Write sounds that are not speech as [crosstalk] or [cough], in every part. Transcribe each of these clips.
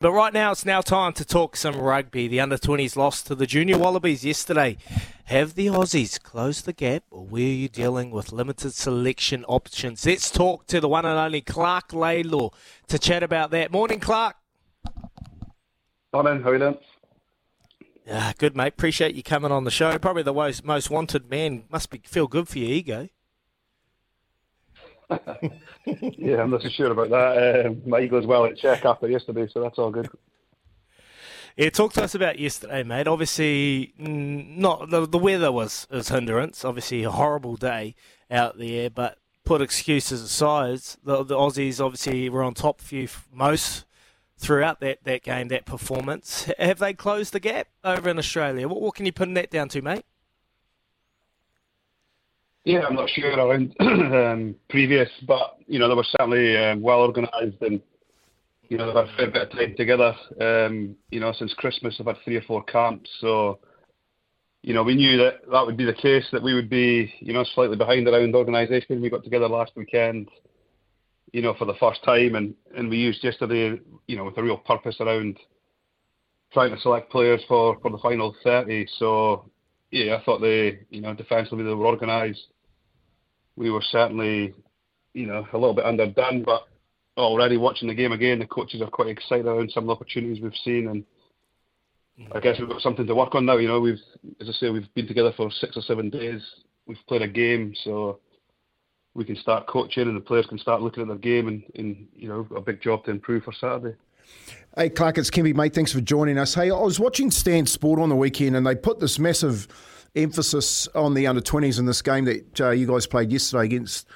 But right now, it's now time to talk some rugby. The under 20s lost to the Junior Wallabies yesterday. Have the Aussies closed the gap, or were you dealing with limited selection options? Let's talk to the one and only Clark Laidlaw to chat about that. Morning, Clark. Morning, how are you doing? Yeah, good, mate. Appreciate you coming on the show. Probably the most, most wanted man. Must be feel good for your ego. [laughs] yeah, I'm not so sure about that. Uh, my ego's well at check after yesterday, so that's all good. Yeah, talk to us about yesterday, mate. Obviously, not the, the weather was as hindrance. Obviously, a horrible day out there, but put excuses aside, the, the Aussies obviously were on top for most throughout that, that game, that performance. Have they closed the gap over in Australia? What, what can you put that down to, mate? Yeah, I'm not sure around [clears throat] um, previous, but you know they were certainly um, well organised and you know they've had a fair bit of time together. Um, you know since Christmas they've had three or four camps, so you know we knew that that would be the case that we would be you know slightly behind around organisation. We got together last weekend, you know for the first time, and and we used yesterday you know with a real purpose around trying to select players for for the final thirty. So yeah, I thought they, you know, defensively they were organised. We were certainly, you know, a little bit underdone, but already watching the game again, the coaches are quite excited around some of the opportunities we've seen, and I guess we've got something to work on now. You know, we've, as I say, we've been together for six or seven days. We've played a game, so we can start coaching, and the players can start looking at their game, and, and you know, a big job to improve for Saturday. Hey, Clark, it's Kempy, mate. Thanks for joining us. Hey, I was watching Stan Sport on the weekend, and they put this massive emphasis on the under 20s in this game that uh, you guys played yesterday against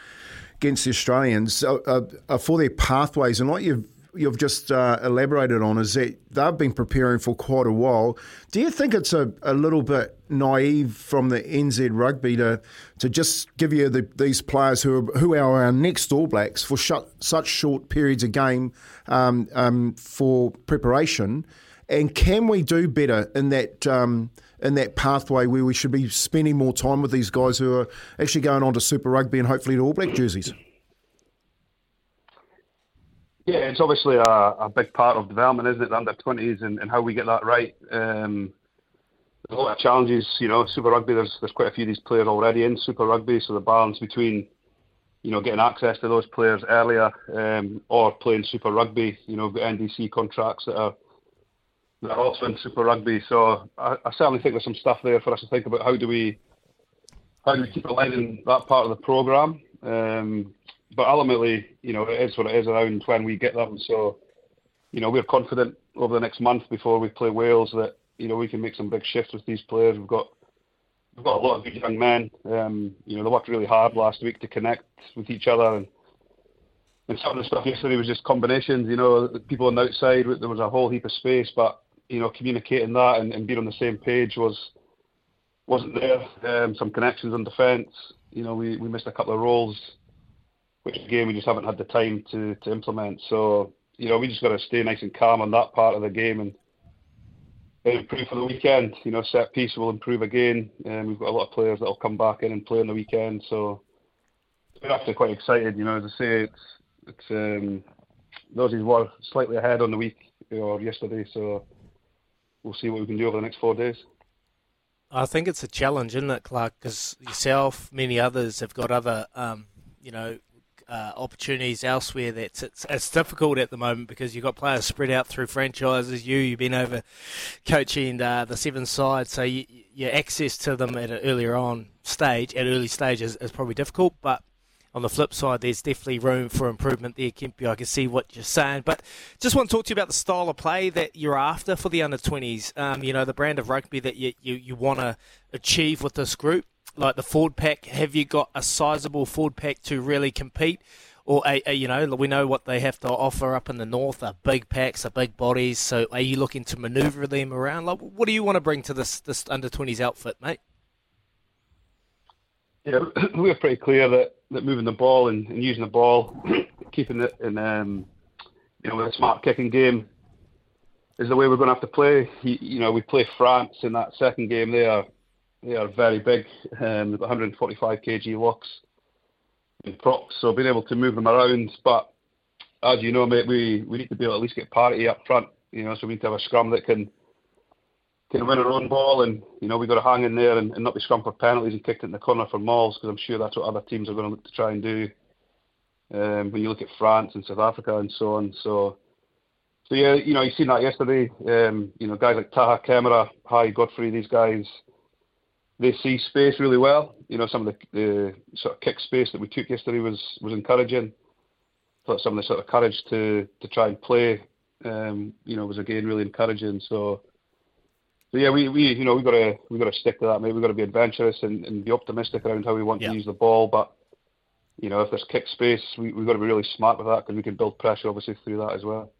against the Australians uh, uh, for their pathways. And what you've you've just uh, elaborated on is that they've been preparing for quite a while. Do you think it's a, a little bit naive from the NZ Rugby to to just give you the, these players who are, who are our next All Blacks for sh- such short periods of game um, um, for preparation? And can we do better in that um, in that pathway where we should be spending more time with these guys who are actually going on to Super Rugby and hopefully to All Black jerseys? Yeah, it's obviously a, a big part of development, isn't it? The under 20s and, and how we get that right. Um, there's a lot of challenges, you know. Super Rugby, there's there's quite a few of these players already in Super Rugby, so the balance between, you know, getting access to those players earlier um, or playing Super Rugby, you know, got NDC contracts that are also in Super Rugby. So I, I certainly think there's some stuff there for us to think about. How do we how do we keep alive that part of the program? Um, but ultimately, you know, it is what it is around when we get them. So, you know, we're confident over the next month before we play Wales that you know we can make some big shifts with these players. We've got we've got a lot of good young men. Um, you know, they worked really hard last week to connect with each other and. And some of the stuff yesterday was just combinations, you know, people on the outside, there was a whole heap of space, but, you know, communicating that and, and being on the same page was, wasn't there. Um, some connections on defence, you know, we, we missed a couple of roles which again we just haven't had the time to, to implement. So, you know, we just got to stay nice and calm on that part of the game and improve for the weekend. You know, set piece will improve again, and we've got a lot of players that will come back in and play on the weekend. So we're actually quite excited. You know, as I say, it's it's um, those were slightly ahead on the week or yesterday, so we'll see what we can do over the next four days. I think it's a challenge, isn't it, Clark? Because yourself, many others have got other, um, you know, uh, opportunities elsewhere. That's it's, it's difficult at the moment because you've got players spread out through franchises. You you've been over coaching uh, the seven sides, so you, your access to them at an earlier on stage, at early stages, is probably difficult. But on the flip side, there's definitely room for improvement there, Kempy. I can see what you're saying, but just want to talk to you about the style of play that you're after for the under 20s. Um, you know, the brand of rugby that you, you, you want to achieve with this group like the forward pack? Have you got a sizable forward pack to really compete? Or, a, a, you know, we know what they have to offer up in the north are big packs, are big bodies. So, are you looking to manoeuvre them around? Like, what do you want to bring to this this under twenties outfit, mate? Yeah, [clears throat] we're pretty clear that, that moving the ball and, and using the ball, [clears throat] keeping it in, um, you know, with a smart kicking game, is the way we're going to have to play. You, you know, we play France in that second game. They are they are very big. Um, they've got 145 kg locks and props, so being able to move them around. But as you know, mate, we, we need to be able to at least get parity up front. You know, so we need to have a scrum that can can win our own ball, and you know we've got to hang in there and, and not be scrum for penalties and kicked it in the corner for mauls because I'm sure that's what other teams are going to look to try and do. Um, when you look at France and South Africa and so on, so so yeah, you know you've seen that yesterday. Um, you know guys like Taha Kemara, Harry Godfrey, these guys, they see space really well. You know some of the, the sort of kick space that we took yesterday was was encouraging. Thought some of the sort of courage to to try and play, um, you know, was again really encouraging. So so yeah, we, we you know we've got to we've got to stick to that. Maybe we've got to be adventurous and, and be optimistic around how we want yeah. to use the ball. But you know, if there's kick space, we, we've got to be really smart with that because we can build pressure obviously through that as well.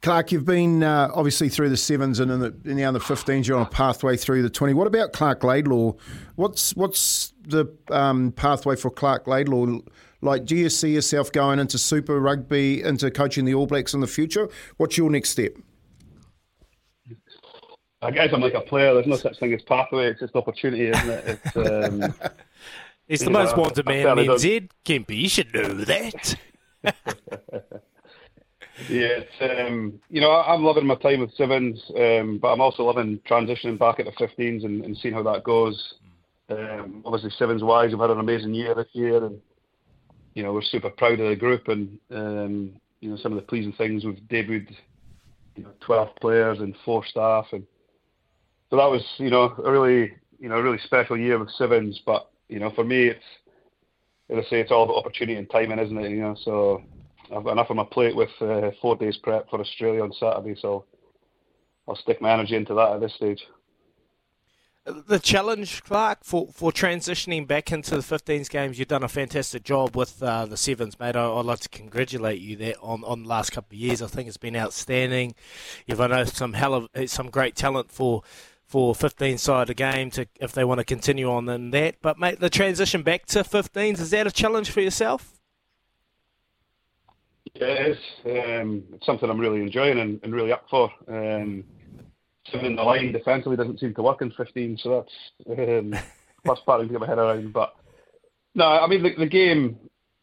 Clark, you've been uh, obviously through the sevens and in the in the under 15s. You're on a pathway through the 20. What about Clark Laidlaw? What's what's the um, pathway for Clark Laidlaw? Like, do you see yourself going into Super Rugby, into coaching the All Blacks in the future? What's your next step? I guess I'm like a player. There's no such thing as pathway. It's just opportunity, isn't it? It's, um, [laughs] He's the most wanted man in NZ. Kempy, you should know that. [laughs] yeah, it's, um, you know, I'm loving my time with sevens, um, but I'm also loving transitioning back at the 15s and, and seeing how that goes. Um, obviously, sevens wise, we've had an amazing year this year, and you know, we're super proud of the group and um, you know some of the pleasing things. We've debuted, you know, 12 players and four staff and so that was you know a really you know a really special year with sevens. But you know for me it's as I say it's all about opportunity and timing, isn't it? You know so I've got enough on my plate with uh, four days prep for Australia on Saturday, so I'll stick my energy into that at this stage. The challenge, Clark, for, for transitioning back into the 15s games, you've done a fantastic job with uh, the sevens, mate. I, would like to congratulate you there on, on the last couple of years. I think it's been outstanding. You've unearthed some hell of some great talent for for 15 side a game to if they want to continue on in that. But mate, the transition back to 15s is that a challenge for yourself? Yeah, it is. Um, it's something I'm really enjoying and, and really up for. Um, in the line defensively doesn't seem to work in 15, so that's um, [laughs] first part to get my head around. But no, I mean the, the game,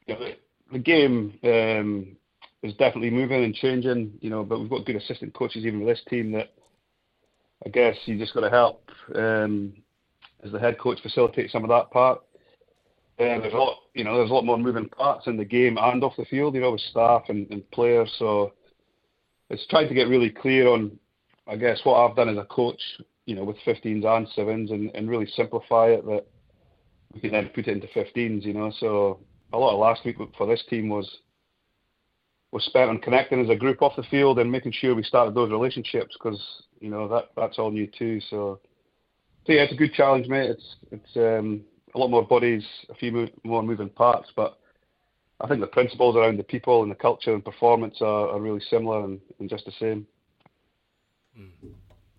you know, the, the, game um, is definitely moving and changing. You know, but we've got good assistant coaches even with this team that I guess you just got to help um, as the head coach facilitate some of that part. Um, there's a lot, you know, there's a lot more moving parts in the game and off the field, you know, with staff and, and players. So it's trying to get really clear on, I guess, what I've done as a coach, you know, with 15s and sevens, and, and really simplify it that we can then put it into 15s, you know. So a lot of last week for this team was was spent on connecting as a group off the field and making sure we started those relationships because you know that that's all new too. So, so yeah, it's a good challenge, mate. It's it's um, a lot more bodies, a few more moving parts, but I think the principles around the people and the culture and performance are, are really similar and, and, just the same.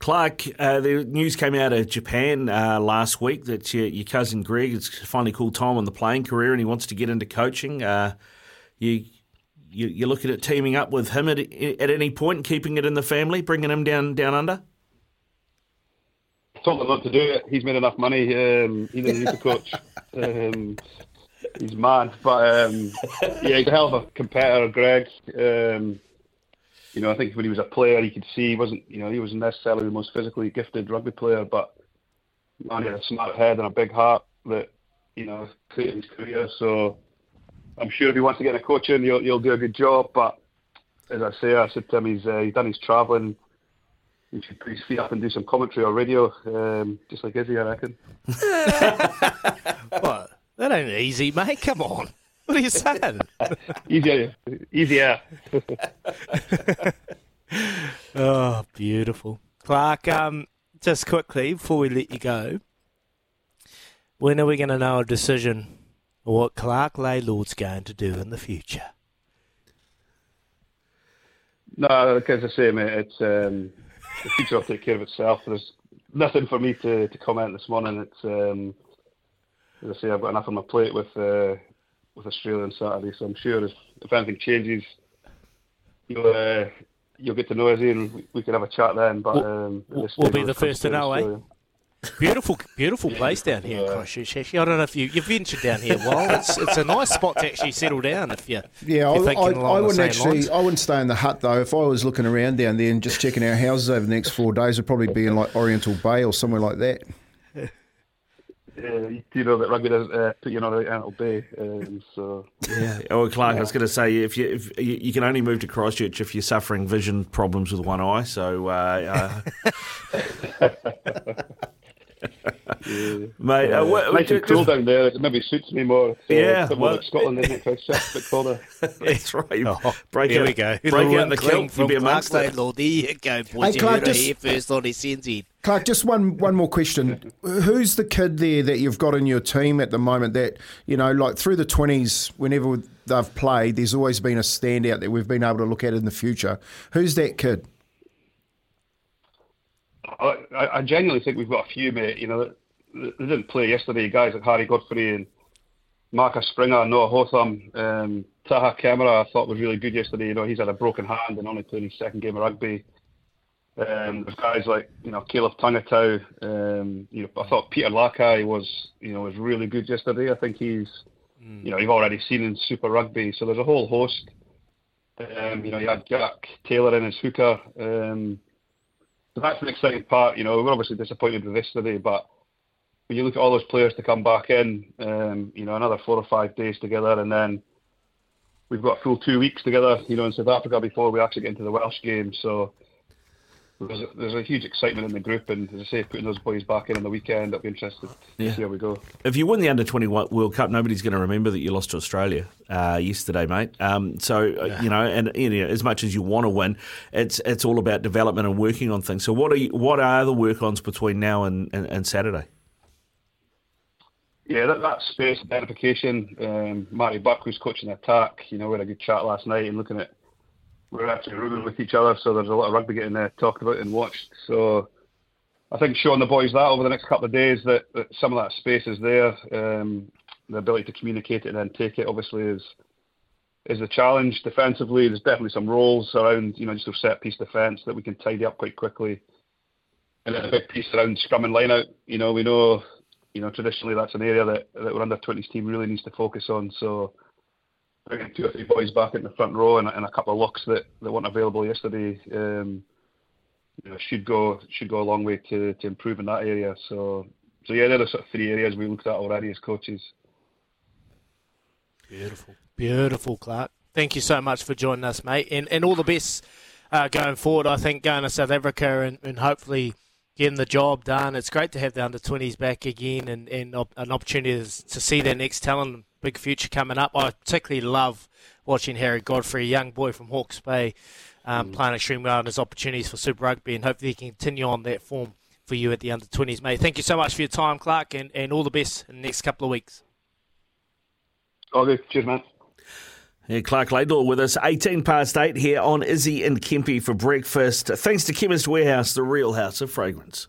Clark, uh, the news came out of Japan uh, last week that your, your, cousin Greg has finally called time on the playing career and he wants to get into coaching. Uh, you you, you're looking at teaming up with him at, at any point, keeping it in the family, bringing him down down under. Told him not to do it. He's made enough money. Um, he doesn't need to coach. [laughs] Um, he's mad, but um, yeah, he's a hell of a competitor, Greg. Um, you know, I think when he was a player, you could see he wasn't, you know, he wasn't necessarily the most physically gifted rugby player, but man, he had a smart head and a big heart that, you know, created his career. So I'm sure if he wants to get a coach in, you'll, you'll do a good job. But as I say, I said to him, he's, uh, he's done his travelling. He should put his feet up and do some commentary or radio, um, just like Izzy, I reckon. [laughs] what? That ain't easy, mate. Come on. What are you saying? [laughs] easier. Easier. [laughs] oh, beautiful. Clark, um, just quickly, before we let you go, when are we going to know a decision what Clark Laidlaw's going to do in the future. No, as I say, mate, it's um, the future will take care of itself. There's nothing for me to, to comment this morning. It's um, as I say, I've got enough on my plate with uh, with Australia on Saturday, so I'm sure if, if anything changes, you'll uh, you'll get to know us and we, we can have a chat then. But um, we'll, we'll be the first to know, eh? Beautiful, beautiful place down here in Christchurch. Actually, I don't know if you you've ventured down here. Well, [laughs] it's it's a nice spot to actually settle down if you. Yeah, if you're I, thinking I, along I wouldn't same actually. lines. I wouldn't stay in the hut though. If I was looking around down there and just checking our houses over the next four days, it'd probably be in like Oriental Bay or somewhere like that. [laughs] Uh, you know that rugby does uh, put you on a Antle Bay, um, so Yeah. Oh, Clark, I was going to say if you if you, you can only move to Christchurch if you're suffering vision problems with one eye. So, uh, [laughs] uh, mate, uh, what, nice and just- cool down there. It maybe suits me more. So Yeah, a bit more well- like Scotland, isn't it? Christchurch, bit colder. that's right. Oh, break here out, we go. Break out the inkling kilt. You'll from be amongst Clark There you go, boys. Hey, you Clark, just- here first on SNZ. Clark, just one one more question. Who's the kid there that you've got in your team at the moment that, you know, like through the 20s, whenever they've played, there's always been a standout that we've been able to look at in the future. Who's that kid? I, I I genuinely think we've got a few, mate. You know, that, that they didn't play yesterday. Guys like Harry Godfrey and Marcus Springer, Noah Hotham, um, Taha Kemara, I thought was really good yesterday. You know, he's had a broken hand and only played his second game of rugby. Um, there's guys like you know Caleb Tangitau. Um, you know, I thought Peter Lakai was you know was really good yesterday. I think he's you know you've already seen in Super Rugby. So there's a whole host. Um, you know, you had Jack Taylor in his hooker. Um, so that's an exciting part. You know, we're obviously disappointed with this today, but when you look at all those players to come back in, um, you know, another four or five days together, and then we've got a full two weeks together, you know, in South Africa before we actually get into the Welsh game. So there's a, there's a huge excitement in the group, and as I say, putting those boys back in on the weekend, I'll be interested Yeah. to see how we go. If you win the under 21 World Cup, nobody's going to remember that you lost to Australia uh, yesterday, mate. Um, so, uh, you know, and you know, as much as you want to win, it's it's all about development and working on things. So, what are you, what are the work ons between now and, and, and Saturday? Yeah, that, that space identification. Um, Matty Buck, who's coaching attack, you know, we had a good chat last night and looking at we're actually rooming with each other, so there's a lot of rugby getting uh, talked about and watched. So I think showing the boys that over the next couple of days that, that some of that space is there, um, the ability to communicate it and then take it obviously is is a challenge defensively. There's definitely some roles around, you know, just a set piece defence that we can tidy up quite quickly. And then a big piece around scrum and line out. You know, we know you know, traditionally that's an area that, that our under 20s team really needs to focus on. So bringing two or three boys back in the front row and, and a couple of looks that, that weren't available yesterday, um, you know, should go should go a long way to, to improve in that area. So so yeah, they're the sort of three areas we looked at already as coaches. Beautiful, beautiful, Clark. Thank you so much for joining us, mate, and and all the best uh, going forward. I think going to South Africa and, and hopefully getting the job done. It's great to have the under twenties back again, and and op- an opportunity to see their next talent, big future coming up. I particularly love watching Harry Godfrey, a young boy from Hawke's Bay, um, playing extremely well and his opportunities for Super Rugby, and hopefully he can continue on that form for you at the under twenties, mate. Thank you so much for your time, Clark, and, and all the best in the next couple of weeks. All good. Cheers, man. Yeah, Clark Laidlaw with us, 18 past 8 here on Izzy and Kempy for breakfast. Thanks to Chemist Warehouse, the real house of fragrance.